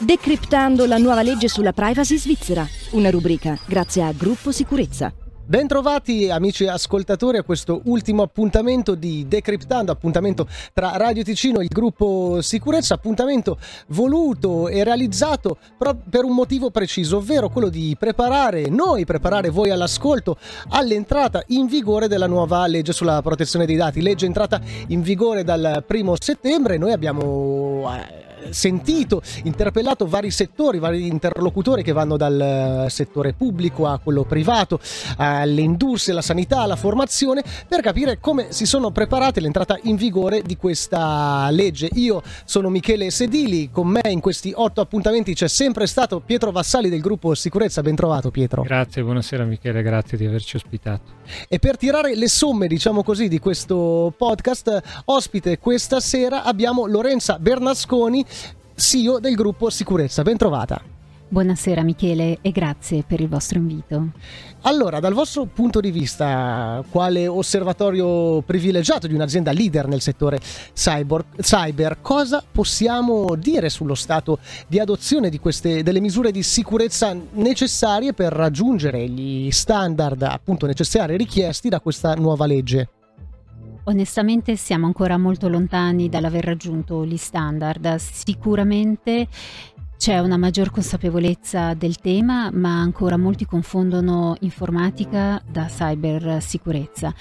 Decriptando la nuova legge sulla privacy svizzera, una rubrica grazie a Gruppo Sicurezza. Bentrovati amici ascoltatori a questo ultimo appuntamento di Decriptando, appuntamento tra Radio Ticino e il gruppo Sicurezza, appuntamento voluto e realizzato per un motivo preciso, ovvero quello di preparare noi, preparare voi all'ascolto all'entrata in vigore della nuova legge sulla protezione dei dati, legge entrata in vigore dal primo settembre, noi abbiamo eh, sentito, interpellato vari settori, vari interlocutori che vanno dal settore pubblico a quello privato, alle industrie, alla sanità, alla formazione, per capire come si sono preparate l'entrata in vigore di questa legge. Io sono Michele Sedili, con me in questi otto appuntamenti c'è sempre stato Pietro Vassali del gruppo Sicurezza, ben trovato Pietro. Grazie, buonasera Michele, grazie di averci ospitato. E per tirare le somme, diciamo così, di questo podcast, ospite questa sera abbiamo Lorenza Bernasconi, CEO del gruppo Sicurezza. Ben trovata. Buonasera Michele e grazie per il vostro invito. Allora, dal vostro punto di vista, quale osservatorio privilegiato di un'azienda leader nel settore cyber, cyber cosa possiamo dire sullo stato di adozione di queste, delle misure di sicurezza necessarie per raggiungere gli standard appunto necessari richiesti da questa nuova legge? Onestamente siamo ancora molto lontani dall'aver raggiunto gli standard. Sicuramente c'è una maggior consapevolezza del tema, ma ancora molti confondono informatica da cybersicurezza.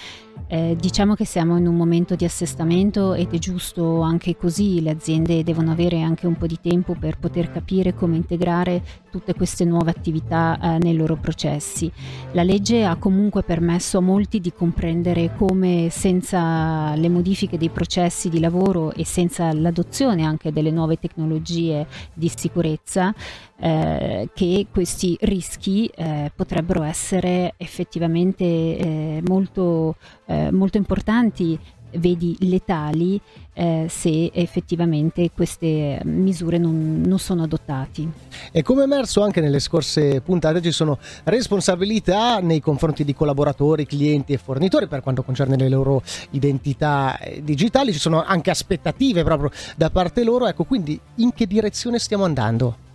Eh, diciamo che siamo in un momento di assestamento ed è giusto anche così, le aziende devono avere anche un po' di tempo per poter capire come integrare tutte queste nuove attività eh, nei loro processi. La legge ha comunque permesso a molti di comprendere come senza le modifiche dei processi di lavoro e senza l'adozione anche delle nuove tecnologie di sicurezza, eh, che questi rischi eh, potrebbero essere effettivamente eh, molto, eh, molto importanti vedi letali eh, se effettivamente queste misure non, non, sono adottati. E come emerso anche nelle scorse puntate ci sono responsabilità nei confronti di collaboratori, clienti e fornitori per quanto concerne le loro identità eh, digitali, ci sono anche aspettative proprio da parte loro, ecco quindi in che direzione stiamo andando?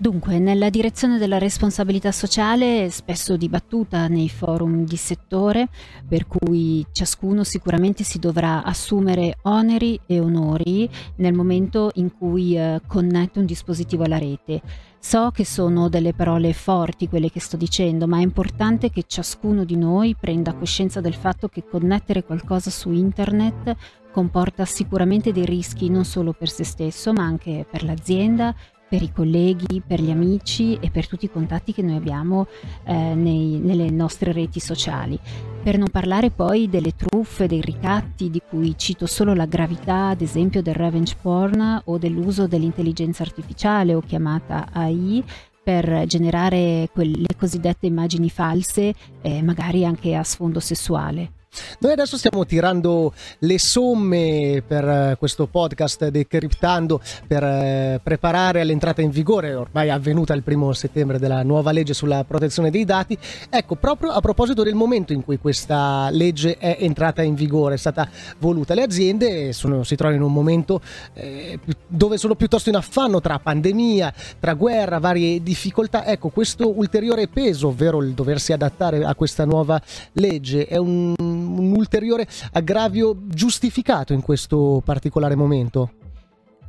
Dunque, nella direzione della responsabilità sociale, spesso dibattuta nei forum di settore, per cui ciascuno sicuramente si dovrà assumere oneri e onori nel momento in cui eh, connette un dispositivo alla rete. So che sono delle parole forti quelle che sto dicendo, ma è importante che ciascuno di noi prenda coscienza del fatto che connettere qualcosa su internet comporta sicuramente dei rischi non solo per se stesso, ma anche per l'azienda, per i colleghi, per gli amici e per tutti i contatti che noi abbiamo eh, nei, nelle nostre reti sociali. Per non parlare poi delle truffe, dei ricatti, di cui cito solo la gravità, ad esempio del revenge porn o dell'uso dell'intelligenza artificiale o chiamata AI per generare quelle cosiddette immagini false, eh, magari anche a sfondo sessuale. Noi adesso stiamo tirando le somme per eh, questo podcast decriptando per eh, preparare l'entrata in vigore, ormai avvenuta il primo settembre, della nuova legge sulla protezione dei dati. Ecco, proprio a proposito del momento in cui questa legge è entrata in vigore, è stata voluta, le aziende sono, si trovano in un momento eh, dove sono piuttosto in affanno tra pandemia, tra guerra, varie difficoltà. Ecco, questo ulteriore peso, ovvero il doversi adattare a questa nuova legge, è un un ulteriore aggravio giustificato in questo particolare momento?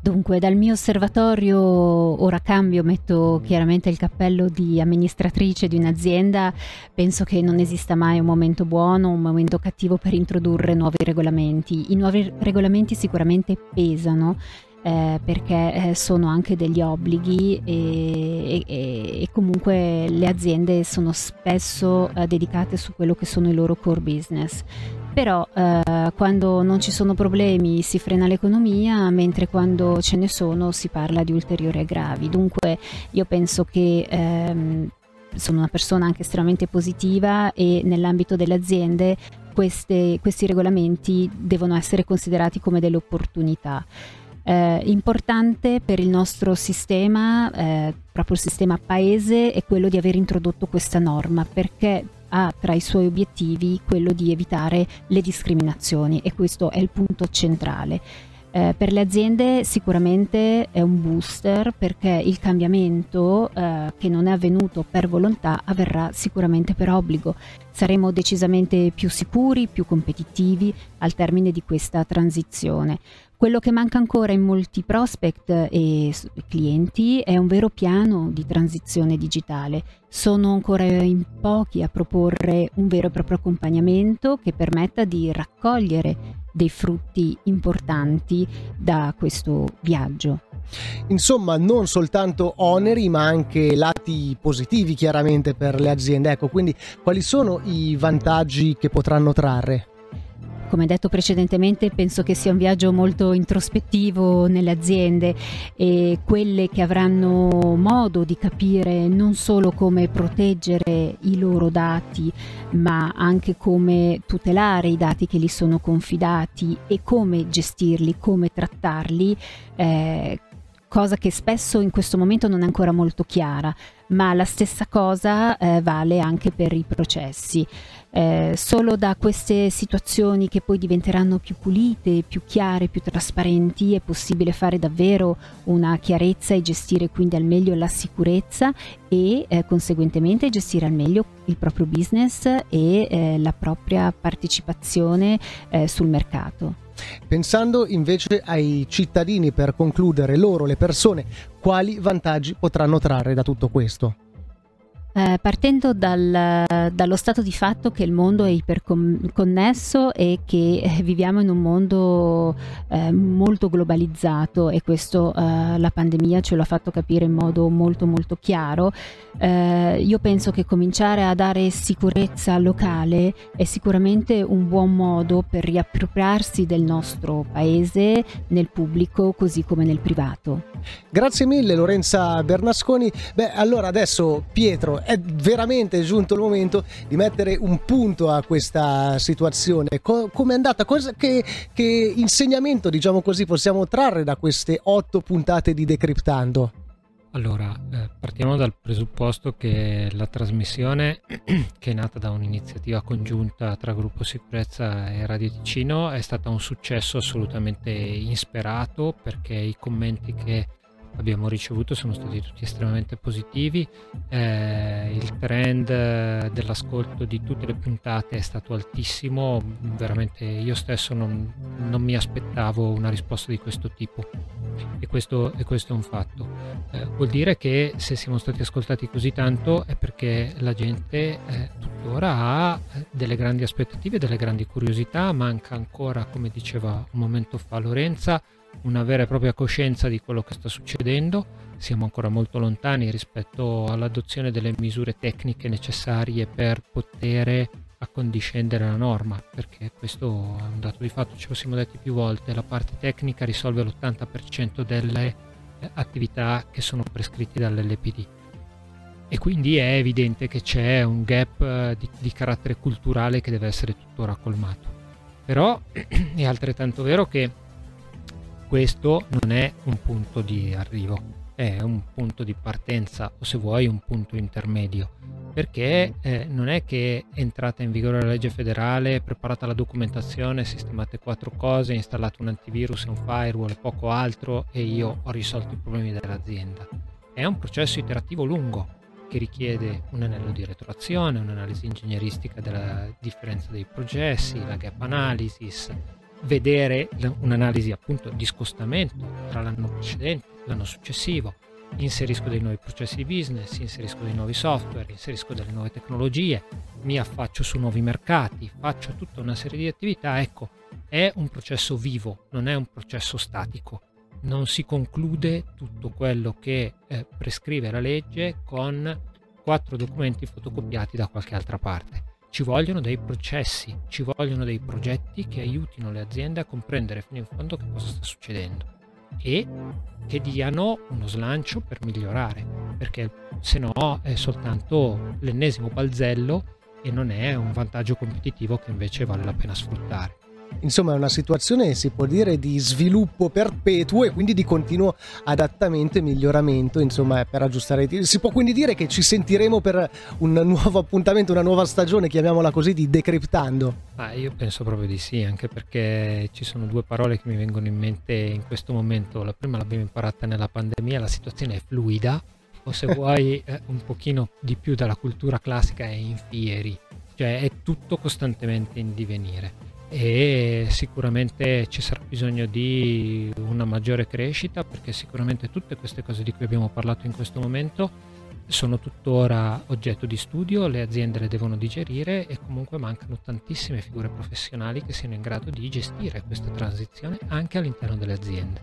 Dunque, dal mio osservatorio, ora cambio, metto chiaramente il cappello di amministratrice di un'azienda, penso che non esista mai un momento buono, un momento cattivo per introdurre nuovi regolamenti. I nuovi regolamenti sicuramente pesano, eh, perché eh, sono anche degli obblighi e, e, e, comunque le aziende sono spesso eh, dedicate su quello che sono i loro core business. Però eh, quando non ci sono problemi si frena l'economia, mentre quando ce ne sono si parla di ulteriori aggravi. Dunque io penso che ehm, sono una persona anche estremamente positiva e nell'ambito delle aziende queste, questi regolamenti devono essere considerati come delle opportunità eh, importante per il nostro sistema, eh, proprio il sistema paese, è quello di aver introdotto questa norma perché ha tra i suoi obiettivi quello di evitare le discriminazioni e questo è il punto centrale. Eh, per le aziende sicuramente è un booster perché il cambiamento eh, che non è avvenuto per volontà avverrà sicuramente per obbligo. Saremo decisamente più sicuri, più competitivi al termine di questa transizione. Quello che manca ancora in molti prospect e clienti è un vero piano di transizione digitale. Sono ancora in pochi a proporre un vero e proprio accompagnamento che permetta di raccogliere dei frutti importanti da questo viaggio. Insomma, non soltanto oneri, ma anche lati positivi chiaramente per le aziende. Ecco, quindi quali sono i vantaggi che potranno trarre? Come detto precedentemente, penso che sia un viaggio molto introspettivo nelle aziende e quelle che avranno modo di capire non solo come proteggere i loro dati, ma anche come tutelare i dati che gli sono confidati e come gestirli, come trattarli. Eh, cosa che spesso in questo momento non è ancora molto chiara, ma la stessa cosa eh, vale anche per i processi. Eh, solo da queste situazioni che poi diventeranno più pulite, più chiare, più trasparenti è possibile fare davvero una chiarezza e gestire quindi al meglio la sicurezza e eh, conseguentemente gestire al meglio il proprio business e eh, la propria partecipazione eh, sul mercato. Pensando invece ai cittadini per concludere loro, le persone, quali vantaggi potranno trarre da tutto questo? Eh, partendo dal, dallo stato di fatto che il mondo è iperconnesso e che eh, viviamo in un mondo eh, molto globalizzato e questo eh, la pandemia ce l'ha fatto capire in modo molto molto chiaro, eh, io penso che cominciare a dare sicurezza locale è sicuramente un buon modo per riappropriarsi del nostro paese nel pubblico così come nel privato. Grazie mille Lorenza Bernasconi. Beh, allora adesso Pietro è veramente giunto il momento di mettere un punto a questa situazione. Co- Come è andata? Cosa, che, che insegnamento, diciamo così, possiamo trarre da queste otto puntate di Decriptando? Allora, eh, partiamo dal presupposto che la trasmissione, che è nata da un'iniziativa congiunta tra Gruppo Sicurezza e Radio Ticino, è stata un successo assolutamente insperato perché i commenti che abbiamo ricevuto sono stati tutti estremamente positivi. Eh, il trend eh, dell'ascolto di tutte le puntate è stato altissimo, veramente io stesso non, non mi aspettavo una risposta di questo tipo e questo, e questo è un fatto. Eh, vuol dire che se siamo stati ascoltati così tanto è perché la gente eh, tuttora ha eh, delle grandi aspettative, delle grandi curiosità, manca ancora, come diceva un momento fa Lorenza, una vera e propria coscienza di quello che sta succedendo. Siamo ancora molto lontani rispetto all'adozione delle misure tecniche necessarie per poter accondiscendere la norma, perché questo è un dato di fatto, ci siamo detti più volte, la parte tecnica risolve l'80% delle eh, attività che sono prescritte dall'LPD. E quindi è evidente che c'è un gap eh, di, di carattere culturale che deve essere tuttora colmato. Però è altrettanto vero che questo non è un punto di arrivo, è un punto di partenza o se vuoi un punto intermedio, perché eh, non è che è entrata in vigore la legge federale, preparata la documentazione, sistemate quattro cose, installato un antivirus un firewall e poco altro e io ho risolto i problemi dell'azienda. È un processo iterativo lungo che richiede un anello di retroazione, un'analisi ingegneristica della differenza dei processi, la gap analysis, vedere un'analisi appunto di scostamento tra l'anno precedente e l'anno successivo, inserisco dei nuovi processi di business, inserisco dei nuovi software, inserisco delle nuove tecnologie, mi affaccio su nuovi mercati, faccio tutta una serie di attività, ecco, è un processo vivo, non è un processo statico. Non si conclude tutto quello che eh, prescrive la legge con quattro documenti fotocopiati da qualche altra parte ci vogliono dei processi, ci vogliono dei progetti che aiutino le aziende a comprendere fino in fondo che cosa sta succedendo e che diano uno slancio per migliorare, perché se no è soltanto l'ennesimo balzello e non è un vantaggio competitivo che invece vale la pena sfruttare. Insomma è una situazione si può dire di sviluppo perpetuo e quindi di continuo adattamento e miglioramento insomma per aggiustare i tiri. si può quindi dire che ci sentiremo per un nuovo appuntamento una nuova stagione chiamiamola così di Decryptando ah, io penso proprio di sì anche perché ci sono due parole che mi vengono in mente in questo momento la prima l'abbiamo imparata nella pandemia la situazione è fluida o se vuoi eh, un pochino di più dalla cultura classica è in fieri cioè è tutto costantemente in divenire e sicuramente ci sarà bisogno di una maggiore crescita perché sicuramente tutte queste cose di cui abbiamo parlato in questo momento sono tuttora oggetto di studio, le aziende le devono digerire e comunque mancano tantissime figure professionali che siano in grado di gestire questa transizione anche all'interno delle aziende.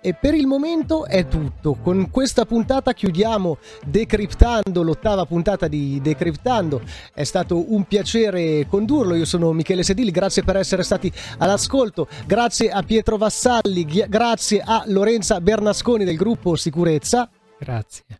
E per il momento è tutto. Con questa puntata chiudiamo Decriptando, l'ottava puntata di Decriptando. È stato un piacere condurlo. Io sono Michele Sedili, grazie per essere stati all'ascolto. Grazie a Pietro Vassalli, grazie a Lorenza Bernasconi del gruppo Sicurezza. Grazie.